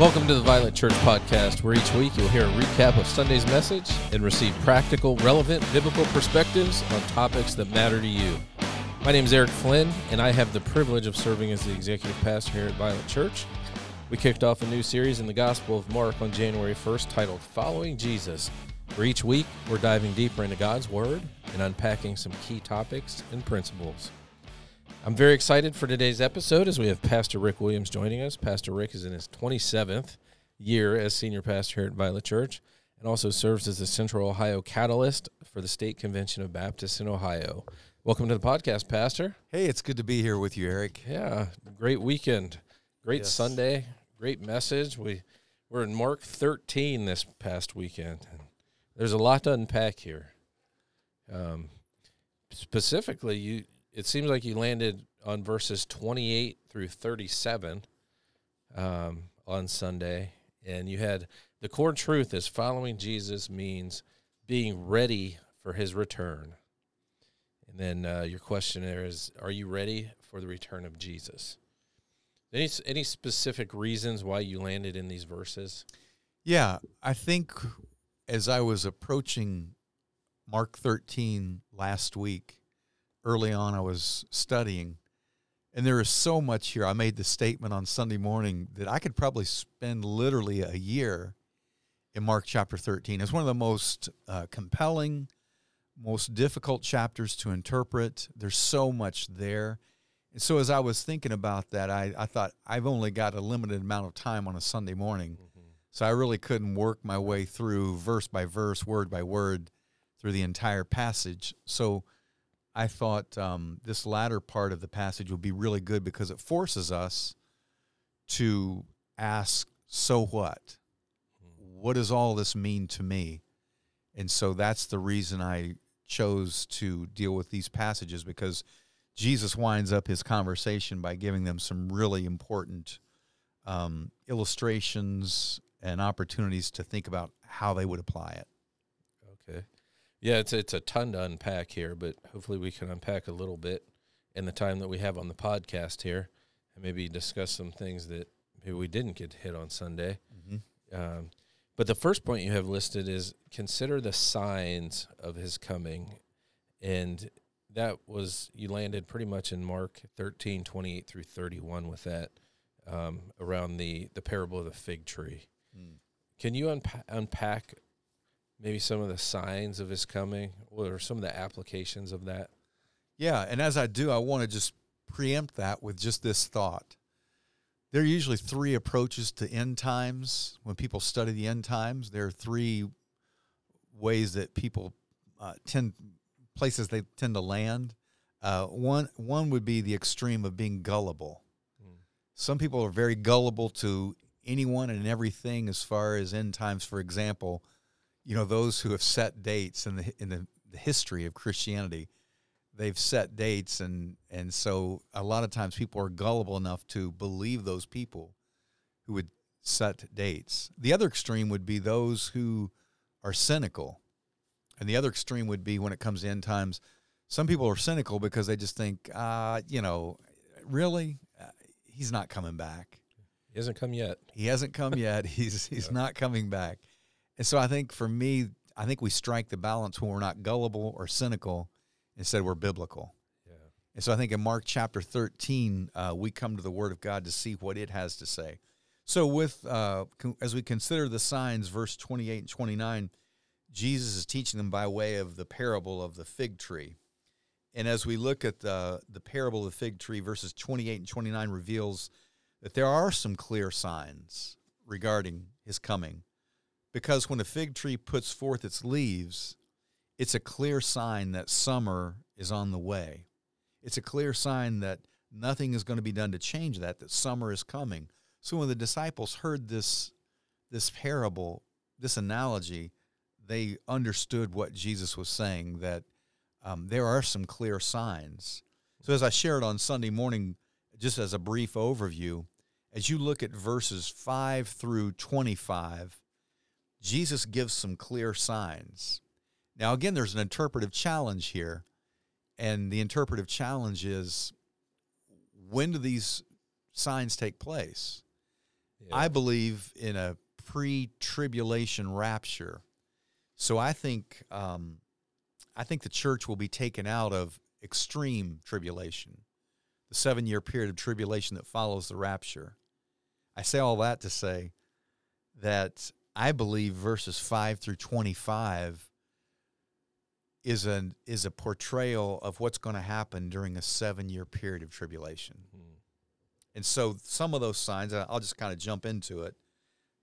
Welcome to the Violet Church Podcast, where each week you'll hear a recap of Sunday's message and receive practical, relevant biblical perspectives on topics that matter to you. My name is Eric Flynn, and I have the privilege of serving as the executive pastor here at Violet Church. We kicked off a new series in the Gospel of Mark on January 1st titled Following Jesus. For each week, we're diving deeper into God's Word and unpacking some key topics and principles. I'm very excited for today's episode as we have Pastor Rick Williams joining us. Pastor Rick is in his 27th year as senior pastor here at Violet Church and also serves as the Central Ohio Catalyst for the State Convention of Baptists in Ohio. Welcome to the podcast, Pastor. Hey, it's good to be here with you, Eric. Yeah, great weekend. Great Yes. Sunday. Great message. We we're in Mark 13 this past weekend. And there's a lot to unpack here. Um, specifically, you it seems like you landed on verses 28 through 37 um, on Sunday, and you had the core truth is following Jesus means being ready for His return. And then uh, your question there is, are you ready for the return of Jesus? Any any specific reasons why you landed in these verses? Yeah, I think as I was approaching Mark 13 last week, early on, I was studying, and there is so much here. I made the statement on Sunday morning that I could probably spend literally a year in Mark chapter 13. It's one of the most uh, compelling, most difficult chapters to interpret. There's so much there. And so as I was thinking about that, I, I thought I've only got a limited amount of time on a Sunday morning. So I really couldn't work my way through verse by verse, word by word, through the entire passage. So I thought um, this latter part of the passage would be really good because it forces us to ask, so what? What does all this mean to me? And so that's the reason I chose to deal with these passages because Jesus winds up his conversation by giving them some really important um, illustrations and opportunities to think about how they would apply it. Yeah, it's it's a ton to unpack here, but hopefully we can unpack a little bit in the time that we have on the podcast here, and maybe discuss some things that maybe we didn't get hit on Sunday. Um, but the first point you have listed is consider the signs of his coming, and that was you landed pretty much in Mark 13, 28 through thirty one with that um, around the the parable of the fig tree. Can you unpa- unpack maybe some of the signs of his coming or some of the applications of that? Yeah, and as I do, I want to just preempt that with just this thought. There are usually three approaches to end times. When people study the end times, there are three ways that people uh, tend places they tend to land. Uh, one one would be the extreme of being gullible. Some people are very gullible to anyone and everything as far as end times. For example, you know those who have set dates in the in the, the history of Christianity they've set dates and and so a lot of times people are gullible enough to believe those people who would set dates the other extreme would be those who are cynical and the other extreme would be when it comes to end times some people are cynical because they just think uh you know really uh, he's not coming back He hasn't come yet. he hasn't come yet. He's he's not coming back. And so I think for me, I think we strike the balance when we're not gullible or cynical, instead we're biblical. Yeah. And so I think in Mark chapter 13, uh, we come to the Word of God to see what it has to say. So with uh, as we consider the signs, verse 28 and 29, Jesus is teaching them by way of the parable of the fig tree. And as we look at the, the parable of the fig tree, verses 28 and 29 reveals that there are some clear signs regarding his coming. Because when a fig tree puts forth its leaves, it's a clear sign that summer is on the way. It's a clear sign that nothing is going to be done to change that, that summer is coming. So when the disciples heard this, this parable, this analogy, they understood what Jesus was saying, that um, there are some clear signs. So as I shared on Sunday morning, just as a brief overview, as you look at verses 5 through 25, Jesus gives some clear signs. Now, again, there's an interpretive challenge here. And the interpretive challenge is when do these signs take place? Yeah. I believe in a pre-tribulation rapture. So I think um, I think the church will be taken out of extreme tribulation, the seven-year period of tribulation that follows the rapture. I say all that to say that I believe verses five through twenty-five is an is a portrayal of what's going to happen during a seven-year period of tribulation. Mhm. And so some of those signs, I'll just kind of jump into it,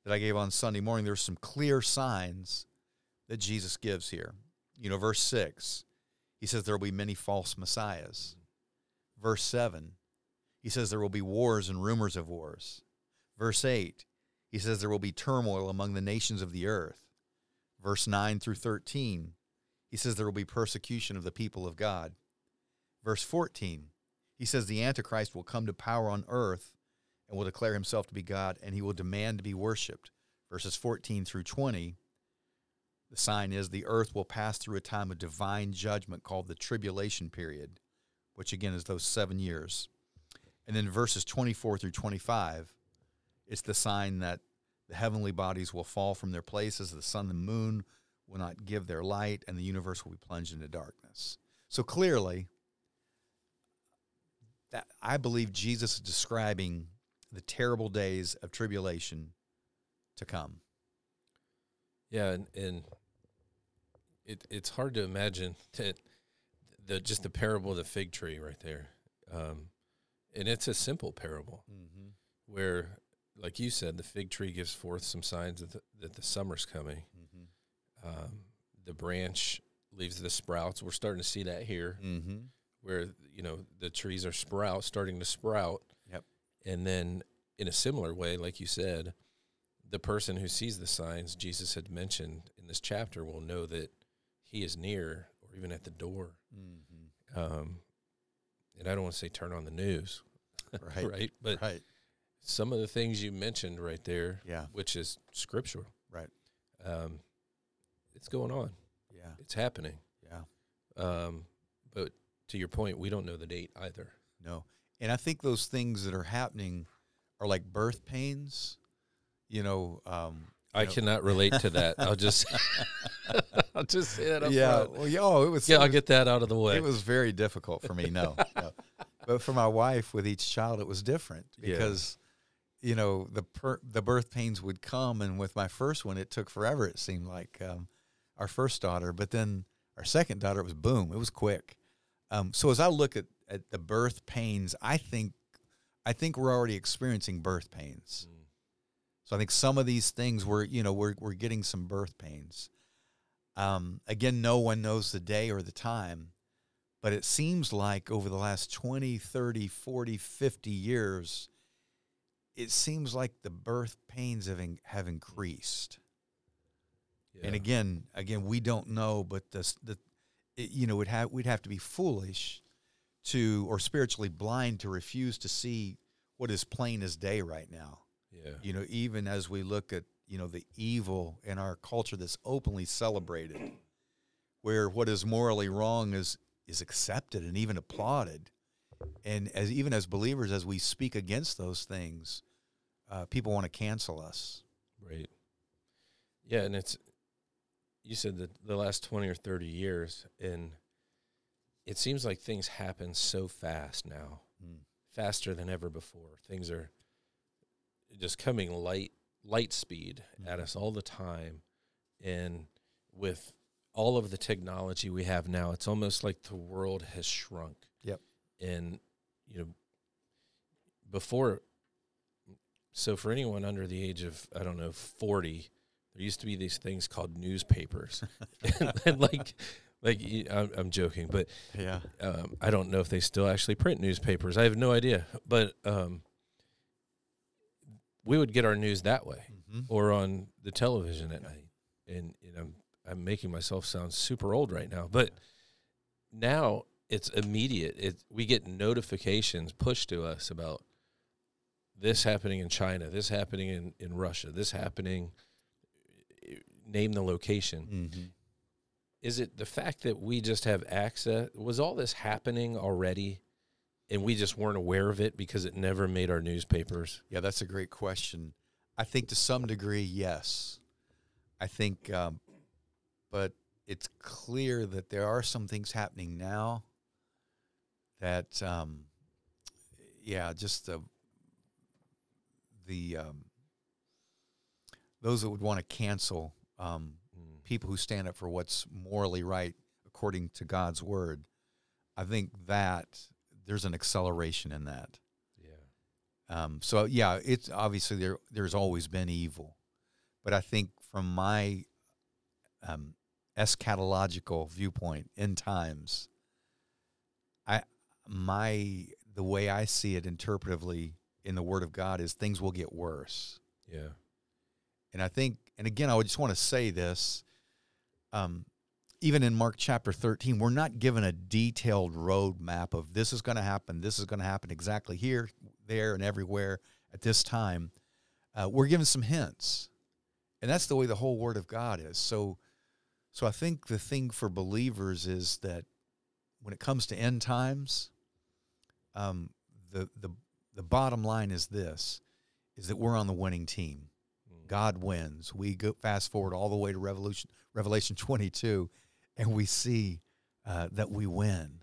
that I gave on Sunday morning, there's some clear signs that Jesus gives here. You know, verse 6, he says there will be many false messiahs. Verse 7, he says there will be wars and rumors of wars. Verse 8, he says there will be turmoil among the nations of the earth. Verse 9 through 13, he says there will be persecution of the people of God. Verse 14, he says the Antichrist will come to power on earth and will declare himself to be God, and he will demand to be worshiped. Verses 14 through 20, the sign is the earth will pass through a time of divine judgment called the tribulation period, which again is those seven years. And then verses 24 through 25, it's the sign that the heavenly bodies will fall from their places, the sun and moon will not give their light, and the universe will be plunged into darkness. So clearly, that I believe Jesus is describing the terrible days of tribulation to come. Yeah, and, and it it's hard to imagine that the just the parable of the fig tree right there, um, and it's a simple parable Mm-hmm. where, like you said, the fig tree gives forth some signs that the, that the summer's coming. Mm-hmm. Um, the branch leaves the sprouts. We're starting to see that here, Mm-hmm. where you know the trees are sprout starting to sprout. Yep. And then, in a similar way, like you said, the person who sees the signs Jesus had mentioned in this chapter will know that he is near or even at the door. Mm-hmm. Um, and I don't want to say turn on the news, Right. right? But Right. Some of the things you mentioned right there, Yeah. which is scriptural, Right. um, it's going on. Yeah. It's happening. Yeah. Um, but to your point, we don't know the date either. No. And I think those things that are happening are like birth pains. You know, um, I know- cannot relate to that. I'll just, I'll just say that up yeah. front. Well, yeah, oh, it was. Yeah, it I'll was- get that out of the way. It was very difficult for me. No, no. but for my wife, with each child, it was different Yeah. You know, the per, the birth pains would come, and with my first one, it took forever. It seemed like um, our first daughter, but then our second daughter, it was boom. It was quick. Um, so as I look at, at the birth pains, I think I think we're already experiencing birth pains. Mm. So I think some of these things we're you know we're we're getting some birth pains. Um, again, no one knows the day or the time, but it seems like over the last 20, 30, 40, 50 years, it seems like the birth pains have in, have increased. And again, again, we don't know, but the the it, you know would have we'd have to be foolish to or spiritually blind to refuse to see what is plain as day right now. Yeah, you know even as we look at you know the evil in our culture that's openly celebrated where what is morally wrong is is accepted and even applauded. And as even as believers as we speak against those things uh, people want to cancel us right. Yeah, and it's you said that the last twenty or thirty years, and it seems like things happen so fast now, Mm. faster than ever before. Things are just coming light light speed at Mhm. us all the time, and with all of the technology we have now, it's almost like the world has shrunk. Yep. And you know, before so for anyone under the age of I don't know 40 there used to be these things called newspapers. And, and like like I'm, I'm joking but yeah. um, I don't know if they still actually print newspapers. I have no idea but um, we would get our news that way hmm or on the television at Yeah. night. And, and I'm I'm making myself sound super old right now but now it's immediate. It we get notifications pushed to us about this happening in China this happening in, in Russia this happening name the location. Hmm is it the fact that we just have access was all this happening already and we just weren't aware of it because it never made our newspapers? Yeah that's a great question. I think to some degree, yes. I think, um, but it's clear that there are some things happening now that, um, yeah, just the the um, those that would want to cancel um, Mm. people who stand up for what's morally right according to God's word. I think that there's an acceleration in that. Yeah. Um, so yeah, it's obviously there. There's always been evil, but I think from my um, eschatological viewpoint, in times, I my the way I see it interpretively in the Word of God is things will get worse, Yeah. and I think, and again, I would just want to say this. Um, even in Mark chapter 13, we're not given a detailed roadmap of this is going to happen, this is going to happen exactly here, there, and everywhere at this time. Uh, we're given some hints, and that's the way the whole Word of God is. So, so I think the thing for believers is that when it comes to end times, um, the the the bottom line is this: is that we're on the winning team. Mm. God wins. We go fast forward all the way to Revolution, Revelation 22, and we see uh, that we win,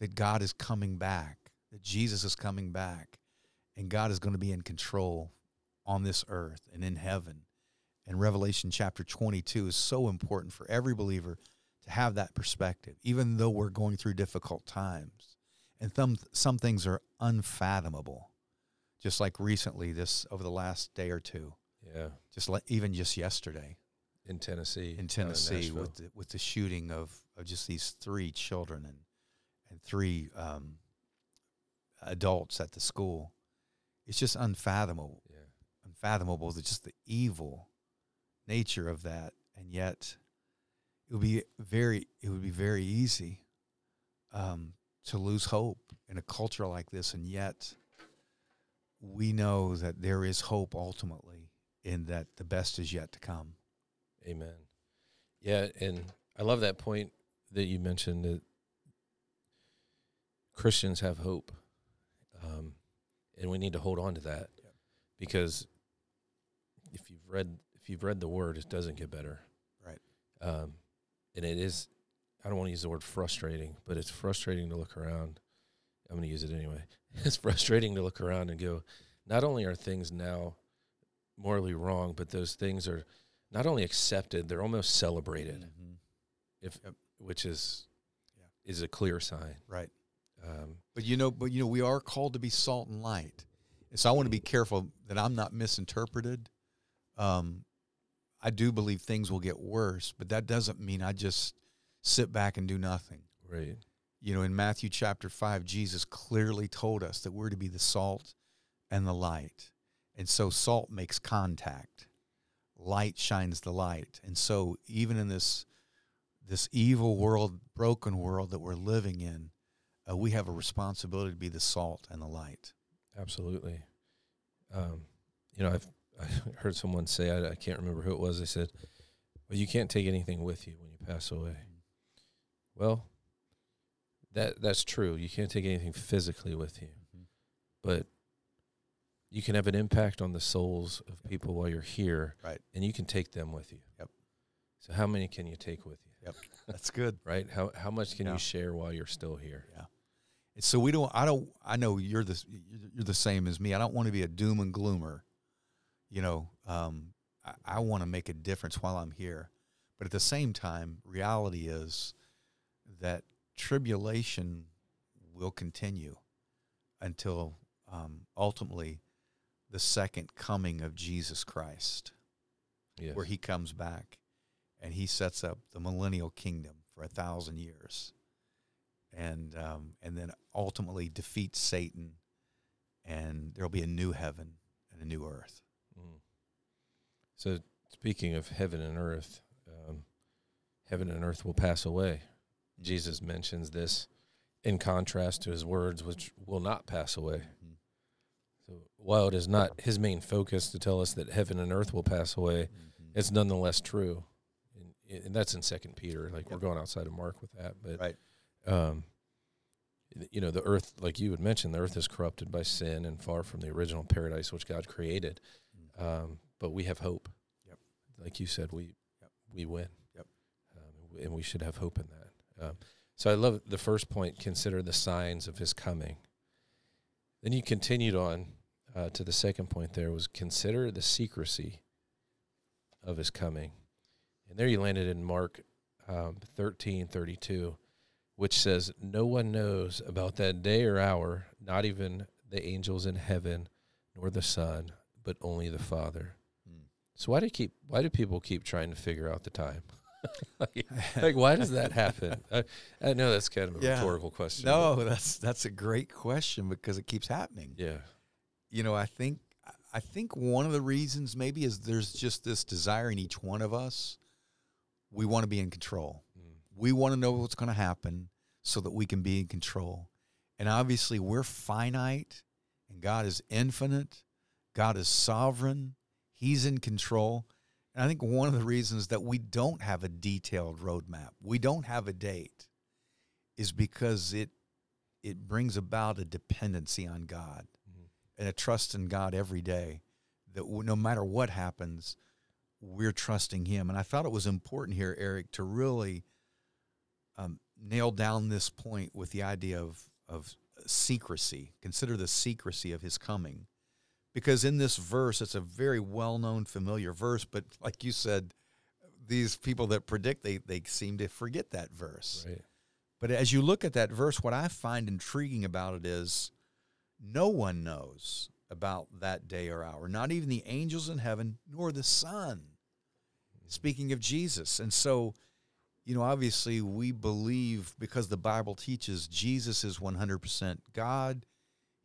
that God is coming back, that Jesus is coming back, and God is going to be in control on this earth and in heaven. And Revelation chapter 22 is so important for every believer to have that perspective, even though we're going through difficult times. And some, some things are unfathomable, just like recently, this over the last day or two Yeah. just like even just yesterday In Tennessee. in Tennessee with the, with the shooting of, of just these three children and and three um, adults at the school. It's just unfathomable, Yeah. unfathomable. The just the evil nature of that, and yet it would be very it would be very easy um, to lose hope in a culture like this, and yet we know that there is hope ultimately in that the best is yet to come. Amen. Yeah, and I love that point that you mentioned that Christians have hope, um, and we need to hold on to that Yep. because if you've read if you've read the Word, it doesn't get better. Right. Um, and it is. I don't want to use the word frustrating, but it's frustrating to look around. I'm going to use it anyway. It's frustrating to look around and go. Not only are things now morally wrong, but those things are not only accepted, they're almost celebrated, Mhm. if Yep. which is Yeah. is a clear sign. Right. Um, But you know, but you know, we are called to be salt and light. And so I want to be careful that I'm not misinterpreted. Um, I do believe things will get worse, but that doesn't mean I just sit back and do nothing. right. You know, in Matthew chapter 5, Jesus clearly told us that we're to be the salt and the light. And so salt makes contact. Light shines the light. And so even in this this evil world, broken world that we're living in, uh, we have a responsibility to be the salt and the light. Absolutely. Um, you know, I've I heard someone say I, I can't remember who it was. They said, "Well, you can't take anything with you when you pass away." Well, that that's true. You can't take anything physically with you, Mhm. but you can have an impact on the souls of people while you're here, Right. And you can take them with you. Yep. So, how many can you take with you? Yep. That's good. Right? How how much can Yeah. you share while you're still here? Yeah. And so we don't. I don't. I know you're the you're the same as me. I don't want to be a doom and gloomer. You know, um, I, I want to make a difference while I'm here, but at the same time, reality is that tribulation will continue until um, ultimately the second coming of Jesus Christ, Yes. where He comes back and He sets up the millennial kingdom for a thousand years and um, and then ultimately defeats Satan, and there'll be a new heaven and a new earth. Mm. So, speaking of heaven and earth, um, heaven and earth will pass away. Jesus mentions this in contrast to his words, which will not pass away. Mhm. So, while it is not his main focus to tell us that heaven and earth will pass away, it's nonetheless true, and, and that's in Second Peter. Like we're going outside of Mark with that, but Right. um, you know, the earth, like you had mentioned, the earth is corrupted by sin and far from the original paradise which God created. um, but we have hope. Yep. Like you said, we Yep. we win. Yep. Um, and we should have hope in that. Um, so I love the first point. Consider the signs of His coming. Then you continued on uh, to the second point. There was consider the secrecy of His coming, and there you landed in Mark um, thirteen thirty two, which says, "No one knows about that day or hour, not even the angels in heaven, nor the Son, but only the Father." Hmm. So why do keep why do people keep trying to figure out the time? Like, like, why does that happen? I, I know that's kind of a Yeah. rhetorical question. no, that's that's a great question because it keeps happening. yeah, You know, I think I think one of the reasons maybe is there's just this desire in each one of us. We want to be in control. Mm. We want to know what's going to happen so that we can be in control. And obviously, we're finite and God is infinite. God is sovereign. He's in control. And I think one of the reasons that we don't have a detailed roadmap, we don't have a date, is because it it brings about a dependency on God Mhm. and a trust in God every day. That no matter what happens, we're trusting Him. And I thought it was important here, Eric, to really um, nail down this point with the idea of of secrecy. Consider the secrecy of His coming, because in this verse, it's a very well known, familiar verse. But like you said, these people that predict they they seem to forget that verse. right. But as you look at that verse, what I find intriguing about it is no one knows about that day or hour, not even the angels in heaven, nor the Son. Speaking of Jesus. And so, you know, obviously we believe because the Bible teaches Jesus is 100% God,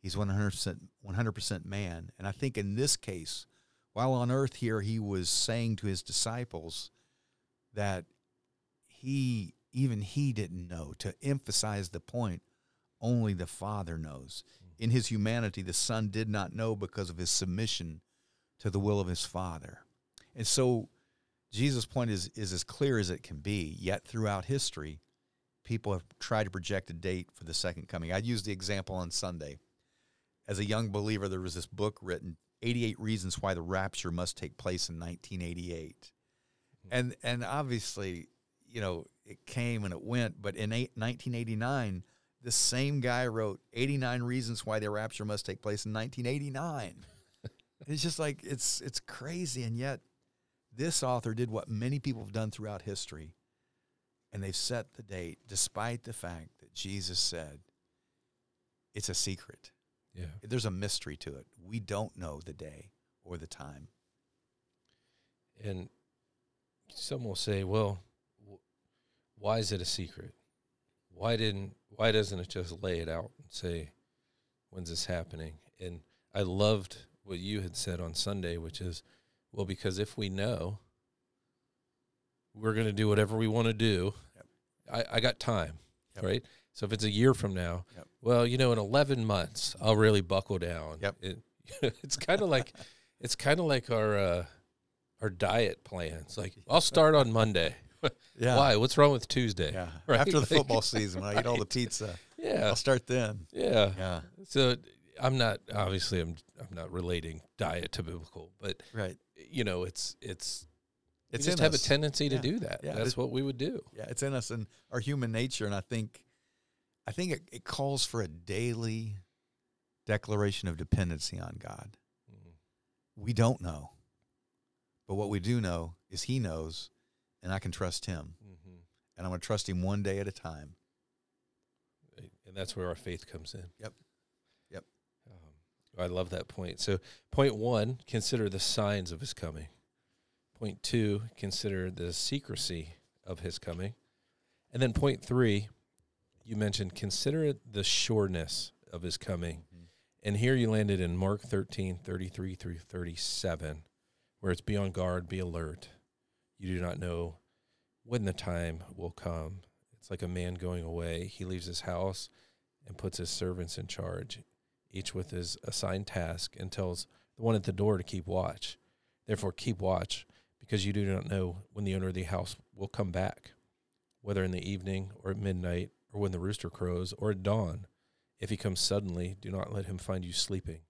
he's 100% 100% man. And I think in this case, while on earth here he was saying to his disciples that he even he didn't know to emphasize the point only the father knows. In his humanity the son did not know because of his submission to the will of his father. And so jesus point is, is as clear as it can be. Yet throughout history people have tried to project a date for the second coming. I used the example on sunday as a young believer there was this book written 88 reasons why the rapture must take place in 1988 hmm. and and obviously you know it came and it went but in eight, 1989 the same guy wrote 89 reasons why the rapture must take place in 1989 it's just like it's it's crazy and yet this author did what many people have done throughout history and they've set the date despite the fact that jesus said it's a secret Yeah. there's a mystery to it we don't know the day or the time And some will say, well, wh- why is it a secret? Why didn't why doesn't it just lay it out and say when's this happening? And I loved what you had said on Sunday, which is, well, because if we know, we're going to do whatever we want to do. Yep. I, I got time, Yep. right? So if it's a year from now, Yep. well, you know, in 11 months, I'll really buckle down. Yep. It, it's kind of like, it's kind of like our, uh, our diet plans. Like I'll start on Monday. yeah Why? What's wrong with Tuesday? yeah Right? after the football season when i eat all the pizza Yeah. i'll start then Yeah. yeah So I'm not obviously I'm I'm not relating diet to biblical, but right you know it's it's it's just have us. a tendency to Yeah. do that. Yeah, That's what we would do. Yeah, it's in us and our human nature, and I think, I think it, it calls for a daily declaration of dependency on God. Mhm. We don't know, but what we do know is He knows, and I can trust Him, Mhm. and I'm going to trust Him one day at a time. And that's where our faith comes in. Yep. Yep. Um, I love that point. So, point one, consider the signs of his coming. Point two, consider the secrecy of his coming. And then point three, you mentioned consider the sureness of his coming. Mhm. And here you landed in Mark 13, 33 through 37, where it's be on guard, be alert. You do not know when the time will come. It's like a man going away. He leaves his house and puts his servants in charge, each with his assigned task, and tells the one at the door to keep watch. Therefore, keep watch, because you do not know when the owner of the house will come back, whether in the evening or at midnight or when the rooster crows or at dawn. If he comes suddenly, do not let him find you sleeping.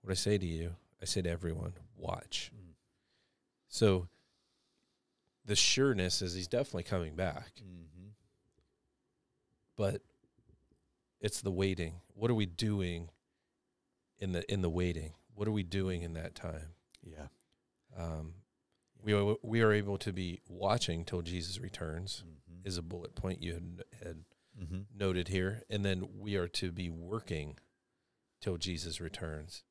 What I say to you, I say to everyone, watch. So the sureness is he's definitely coming back, Mm-hmm. but it's the waiting. What are we doing in the in the waiting? What are we doing in that time? Yeah. Um, we are, we are able to be watching till Jesus returns Mm-hmm. is a bullet point you had, had Mm-hmm. noted here, and then we are to be working till Jesus returns.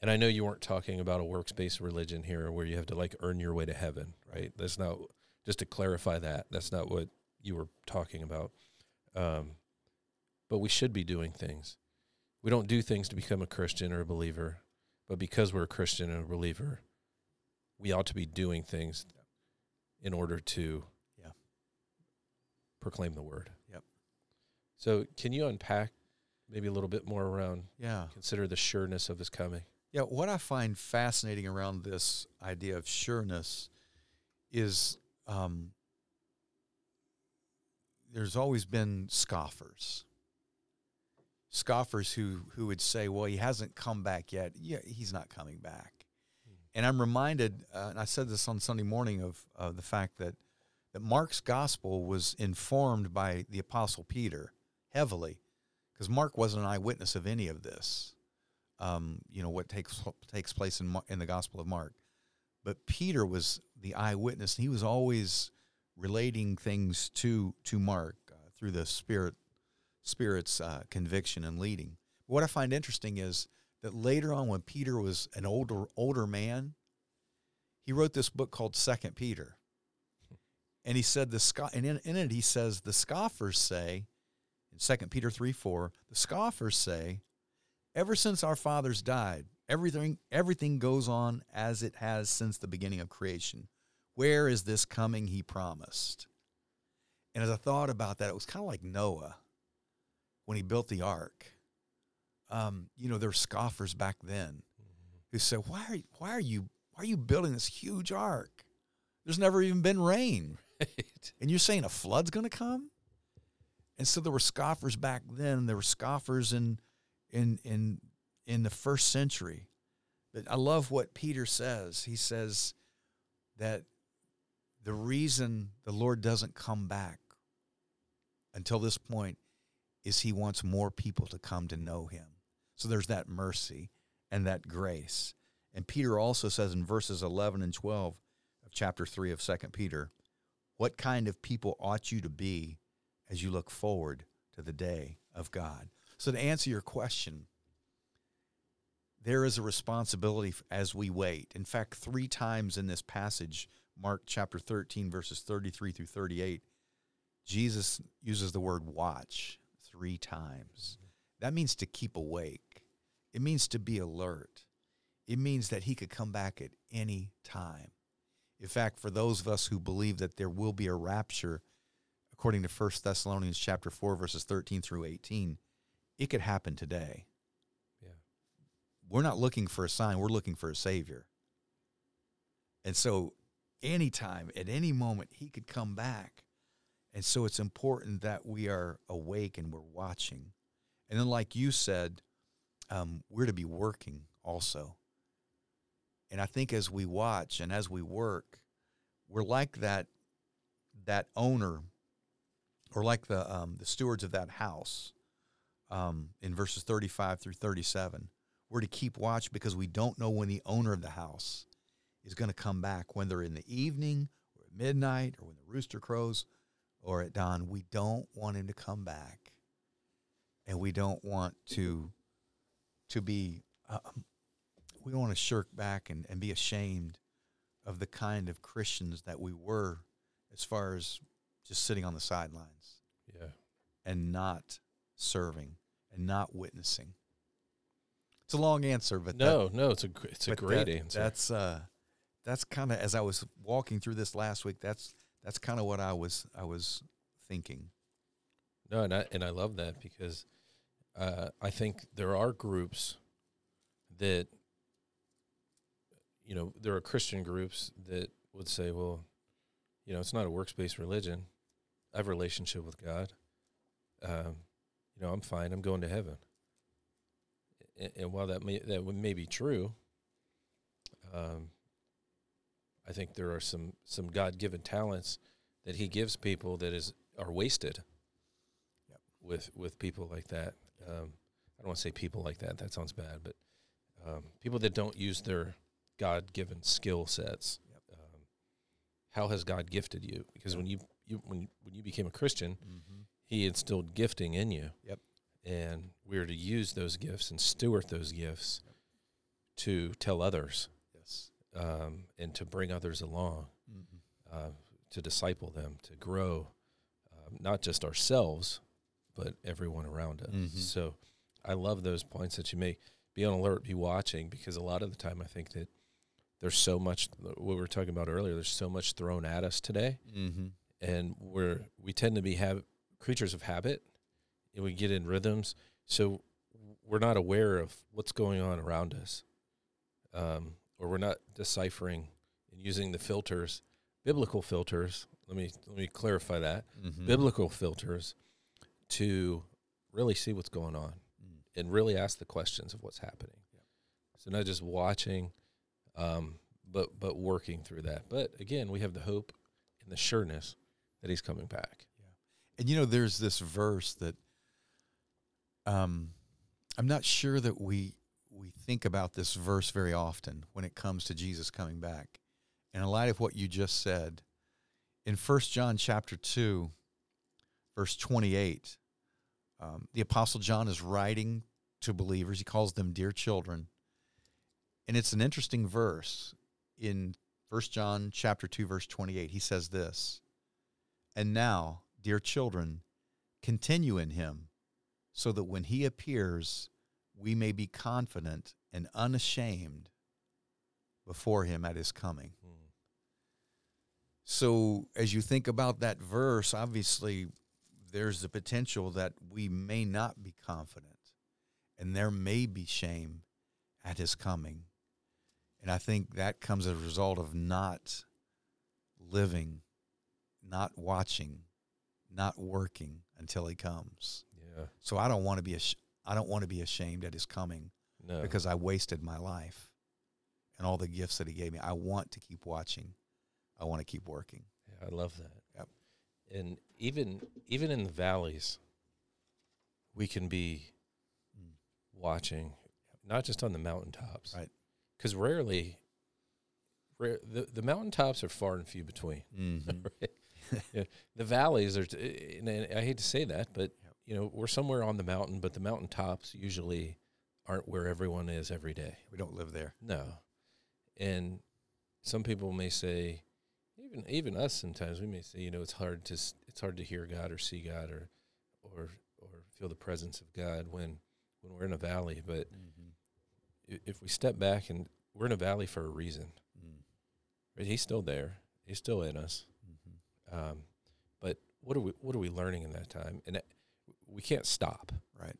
And I know you weren't talking about a works based religion here where you have to like earn your way to heaven, right? That's not just to clarify that. That's not what you were talking about. Um, but we should be doing things. We don't do things to become a Christian or a believer, but because we're a Christian and a believer, we ought to be doing things in order to Yeah. proclaim the word. So, can you unpack maybe a little bit more around Yeah. consider the sureness of his coming? Yeah, what I find fascinating around this idea of sureness is um, there's always been scoffers. Scoffers who who would say, "Well, he hasn't come back yet. Yeah, he's not coming back." And I'm reminded, uh, and I said this on Sunday morning of of the fact that that Mark's gospel was informed by the apostle Peter heavily, because Mark wasn't an eyewitness of any of this um, you know what takes takes place in in the Gospel of Mark. But Peter was the eyewitness, and he was always relating things to to Mark uh, through the Spirit Spirit's uh, conviction and leading. What I find interesting is that later on, when Peter was an older older man, he wrote this book called Second Peter, and he said the and in, in it he says the scoffers say Second Peter three four the scoffers say ever since our fathers died, everything everything goes on as it has since the beginning of creation. Where is this coming he promised? And as I thought about that, it was kind of like Noah when he built the ark. Um, you know, there were scoffers back then who said, "Why are why are you why are you building this huge ark? There's never even been rain, Right. and you're saying a flood's going to come?" And so there were scoffers back then. There were scoffers in in in in the first century. But I love what Peter says. He says that the reason the Lord doesn't come back until this point is he wants more people to come to know him. So there's that mercy and that grace. And Peter also says in verses 11 and 12 of chapter 3 of 2 Peter, what kind of people ought you to be as you look forward to the day of God? So, to answer your question, there is a responsibility as we wait. In fact, three times in this passage, Mark chapter 13, verses 33 through 38, Jesus uses the word watch three times. That means to keep awake, it means to be alert, it means that he could come back at any time. In fact, for those of us who believe that there will be a rapture, according to 1 Thessalonians chapter 4 verses 13 through 18, it could happen today. Yeah. We're not looking for a sign, we're looking for a savior. And so anytime at any moment he could come back. And so it's important that we are awake and we're watching. And then like you said, um, we're to be working also. And I think as we watch and as we work, we're like that that owner or like the um, the stewards of that house um, in verses 35 through 37. We're to keep watch because we don't know when the owner of the house is going to come back, whether in the evening or at midnight or when the rooster crows or at dawn. We don't want him to come back. And we don't want to to be um, we don't want to shirk back and, and be ashamed of the kind of Christians that we were as far as just sitting on the sidelines Yeah. and not serving and not witnessing. It's a long answer, but that- No, no, it's a it's a great that- answer. That's uh, that's kind of as I was walking through this last week. That's that's kind of what I was I was thinking. No, and I and I love that because uh, I think there are groups that you know there are Christian groups that would say, well, you know, it's not a works based religion. I have a relationship with God. Um, you know, I'm fine. I'm going to heaven. And, and while that may that may be true, Um, I think there are some some God given talents that He gives people that is are wasted. Yep. With with people like that, um, I don't want to say people like that. That sounds bad, but um, people that don't use their God given skill sets. Yep. How has God gifted you? Because when you, you when when you became a Christian, Mm-hmm. He instilled gifting in you. Yep. And we're to use those gifts and steward those gifts to tell others Yes. um, and to bring others along, Mm-hmm. uh, to disciple them, to grow, um, not just ourselves, but everyone around us. Mhm. So I love those points that you make. Be on alert, be watching, because a lot of the time I think that there's so much, what we were talking about earlier, there's so much thrown at us today Mm-hmm. and we're we tend to be have creatures of habit and we get in rhythms so we're not aware of what's going on around us um, or we're not deciphering and using the filters biblical filters let me let me clarify that Mm-hmm. biblical filters to really see what's going on Mm. and really ask the questions of what's happening Yep. so not just watching um, but but working through that but again we have the hope and the sureness that he's coming back Yeah, And you know, there's this verse that um, I'm not sure that we we think about this verse very often when it comes to Jesus coming back. And in light of what you just said, in First John chapter two, verse 28, um, the apostle John is writing to believers. He calls them dear children, and it's an interesting verse in First John chapter two, verse 28. He says this. And now, dear children, continue in him, so that when he appears, we may be confident and unashamed before him at his coming. Hmm. So, as you think about that verse, obviously there's the potential that we may not be confident and there may be shame at his coming. And I think that comes as a result of not living, not watching, not working until he comes. yeah So I don't want to be ash- I don't want to be ashamed at his coming no because I wasted my life and all the gifts that he gave me. I want to keep watching. I want to keep working. yeah, i love that Yep. and even even in the valleys we can be Mm. watching not just on the mountaintops Right. Because rarely rare, the, the mountaintops are far and few between Mm-hmm. the valleys are, and and I hate to say that, but you know we're somewhere on the mountain, but the mountaintops usually aren't where everyone is every day. we don't live there. No, and some people may say, even even us sometimes we may say, you know, it's hard to it's hard to hear God or see God or or or feel the presence of God when when we're in a valley. But Mm-hmm. If we step back and we're in a valley for a reason, Mm. He's still there. He's still in us. Mm-hmm. Um, but what are we what are we learning in that time? And it, we can't stop, Right.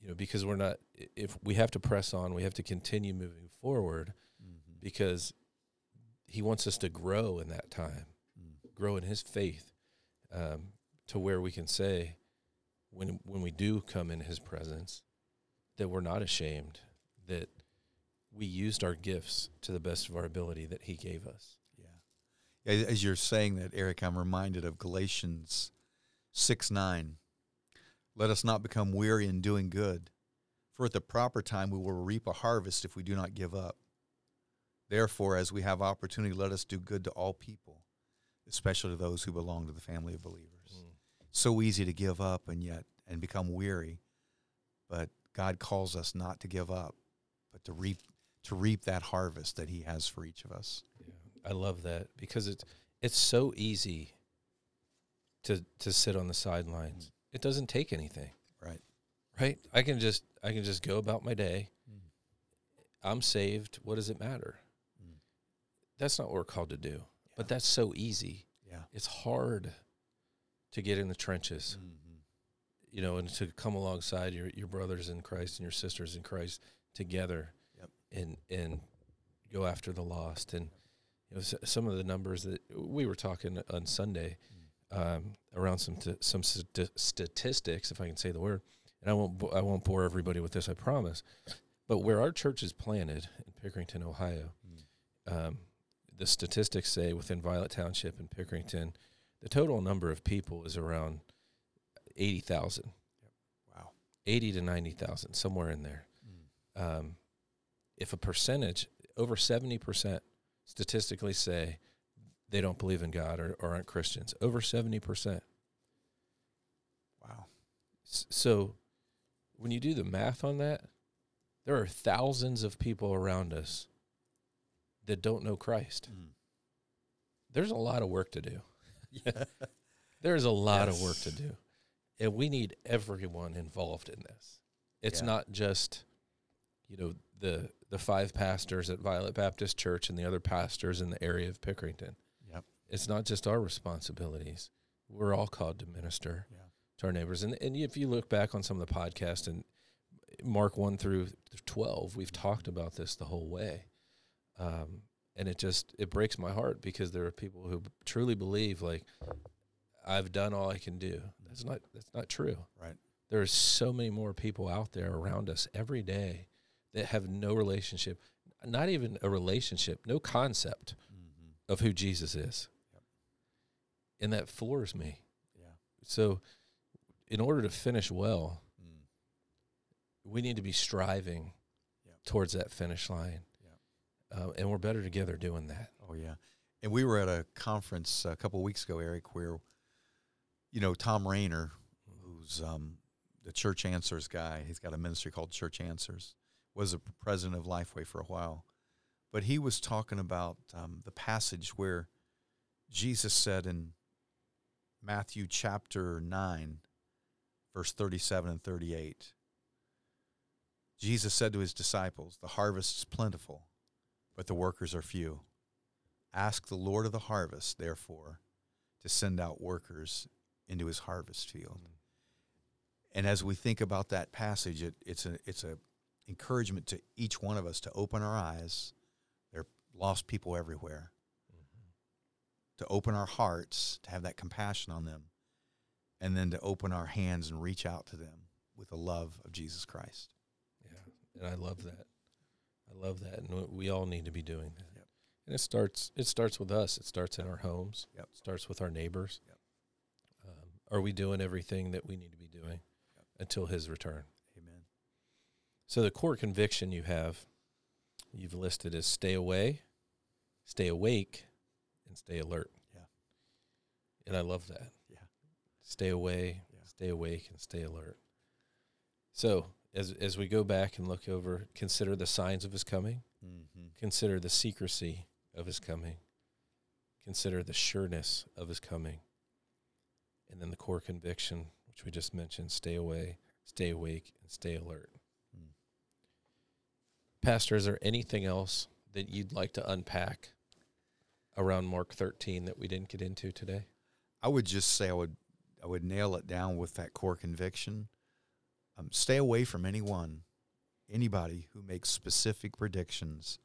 you know, because we're not. If we have to press on, we have to continue moving forward Mm-hmm. because He wants us to grow in that time, Mm. grow in His faith, um, to where we can say, when when we do come in His presence, that we're not ashamed, that we used our gifts to the best of our ability that He gave us. Yeah. As you're saying that, Eric, I'm reminded of Galatians 6 9. Let us not become weary in doing good, for at the proper time we will reap a harvest if we do not give up. Therefore, as we have opportunity, let us do good to all people, especially to those who belong to the family of believers. Hmm. So easy to give up and yet and become weary, but God calls us not to give up, but to reap to reap that harvest that He has for each of us. Yeah, I love that because it's it's so easy to to sit on the sidelines. It doesn't take anything, Right. right? I can just I can just go about my day. Mm. I'm saved. What does it matter? Mm. That's not what we're called to do. But that's so easy. Yeah. It's hard to get in the trenches, Mm-hmm. you know, and to come alongside your your brothers in Christ and your sisters in Christ together, Yep. and and go after the lost. And you know, some of the numbers that we were talking on Sunday um, around some t- some st- statistics, if I can say the word. And I won't bo- I won't bore everybody with this, I promise. But where our church is planted in Pickerington, Ohio, Mm. um, the statistics say within Violet Township and Pickerington, the total number of people is around eighty thousand. Wow. Eighty to ninety thousand, somewhere in there. Um, if a percentage over seventy percent statistically say they don't believe in God or, or aren't Christians, over seventy percent. Wow. S- So when you do the math on that, there are thousands of people around us that don't know Christ. There's a lot of work to do. Yeah. There's a lot of work to do. And we need everyone involved in this. It's Yeah. not just, you know, the the five pastors at Violet Baptist Church and the other pastors in the area of Pickerington. Yep. It's not just our responsibilities. We're all called to minister Yeah. to our neighbors. And and if you look back on some of the podcasts and Mark one through twelve, we've talked about this the whole way. Um, and it just it breaks my heart because there are people who truly believe like I've done all I can do. That's not that's not true. Right. There are so many more people out there around us every day that have no relationship, not even a relationship, no concept Mm-hmm. of who Jesus is. Yep. And that floors me. Yeah. So in order to finish well, Mm. we need to be striving Yep. towards that finish line. Uh, and we're better together doing that. Oh yeah. And we were at a conference a couple of weeks ago, Eric, where you know Thom Rainer, who's um, the Church Answers guy. He's got a ministry called Church Answers. Was a president of Lifeway for a while, but he was talking about um, the passage where Jesus said in Matthew chapter nine, verse thirty-seven and thirty-eight. Jesus said to his disciples, "The harvest is plentiful, but the workers are few." Ask the Lord of the harvest, therefore, to send out workers into his harvest field. And as we think about that passage, it, it's a it's a encouragement to each one of us to open our eyes. There are lost people everywhere. To open our hearts, to have that compassion on them, and then to open our hands and reach out to them with the love of Jesus Christ. Yeah, and I love that. I love that, and we- we all need to be doing that. Yep. And it starts. It starts with us. It starts in our homes. Yep. It starts with our neighbors. Yep. Um, are we doing everything that we need to be doing until His return? So the core conviction you have, you've listed as stay away, stay awake, and stay alert. Yeah. And I love that. Yeah. Stay away, Yeah. stay awake, and stay alert. So as as we go back and look over, consider the signs of his coming, Mm-hmm. consider the secrecy of his coming, consider the sureness of his coming, and then the core conviction, which we just mentioned, stay away, stay awake, and stay alert. Pastor, is there anything else that you'd like to unpack around Mark 13 that we didn't get into today? I would just say I would I would nail it down with that core conviction. Um, stay away from anyone, anybody who makes specific predictions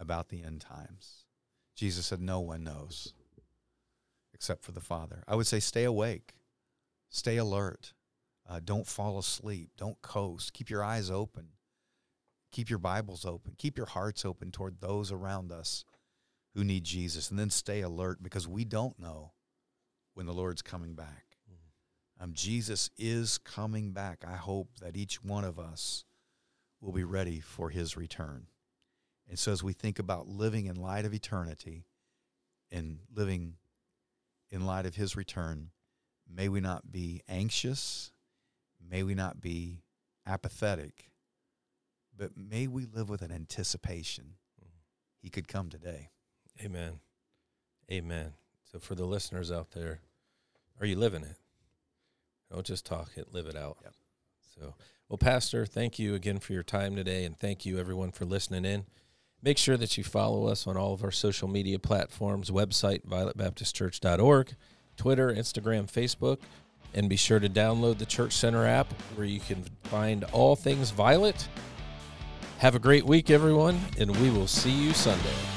about the end times. Jesus said, "No one knows except for the Father." I would say, stay awake, stay alert, uh, don't fall asleep, don't coast. Keep your eyes open, keep your Bibles open, keep your hearts open toward those around us who need Jesus, and then stay alert because we don't know when the Lord's coming back. Um, Jesus is coming back. I hope that each one of us will be ready for his return. And so, as we think about living in light of eternity and living in light of his return, may we not be anxious, may we not be apathetic, but may we live with an anticipation mm-hmm. he could come today. Amen. Amen. So for the listeners out there, are you living it? Don't just talk it, live it out. Yep. So, well, Pastor, thank you again for your time today, and thank you everyone for listening in. Make sure that you follow us on all of our social media platforms website, violetbaptistchurch.org, Twitter, Instagram, Facebook, and be sure to download the Church Center app where you can find all things Violet. Have a great week, everyone, and we will see you Sunday.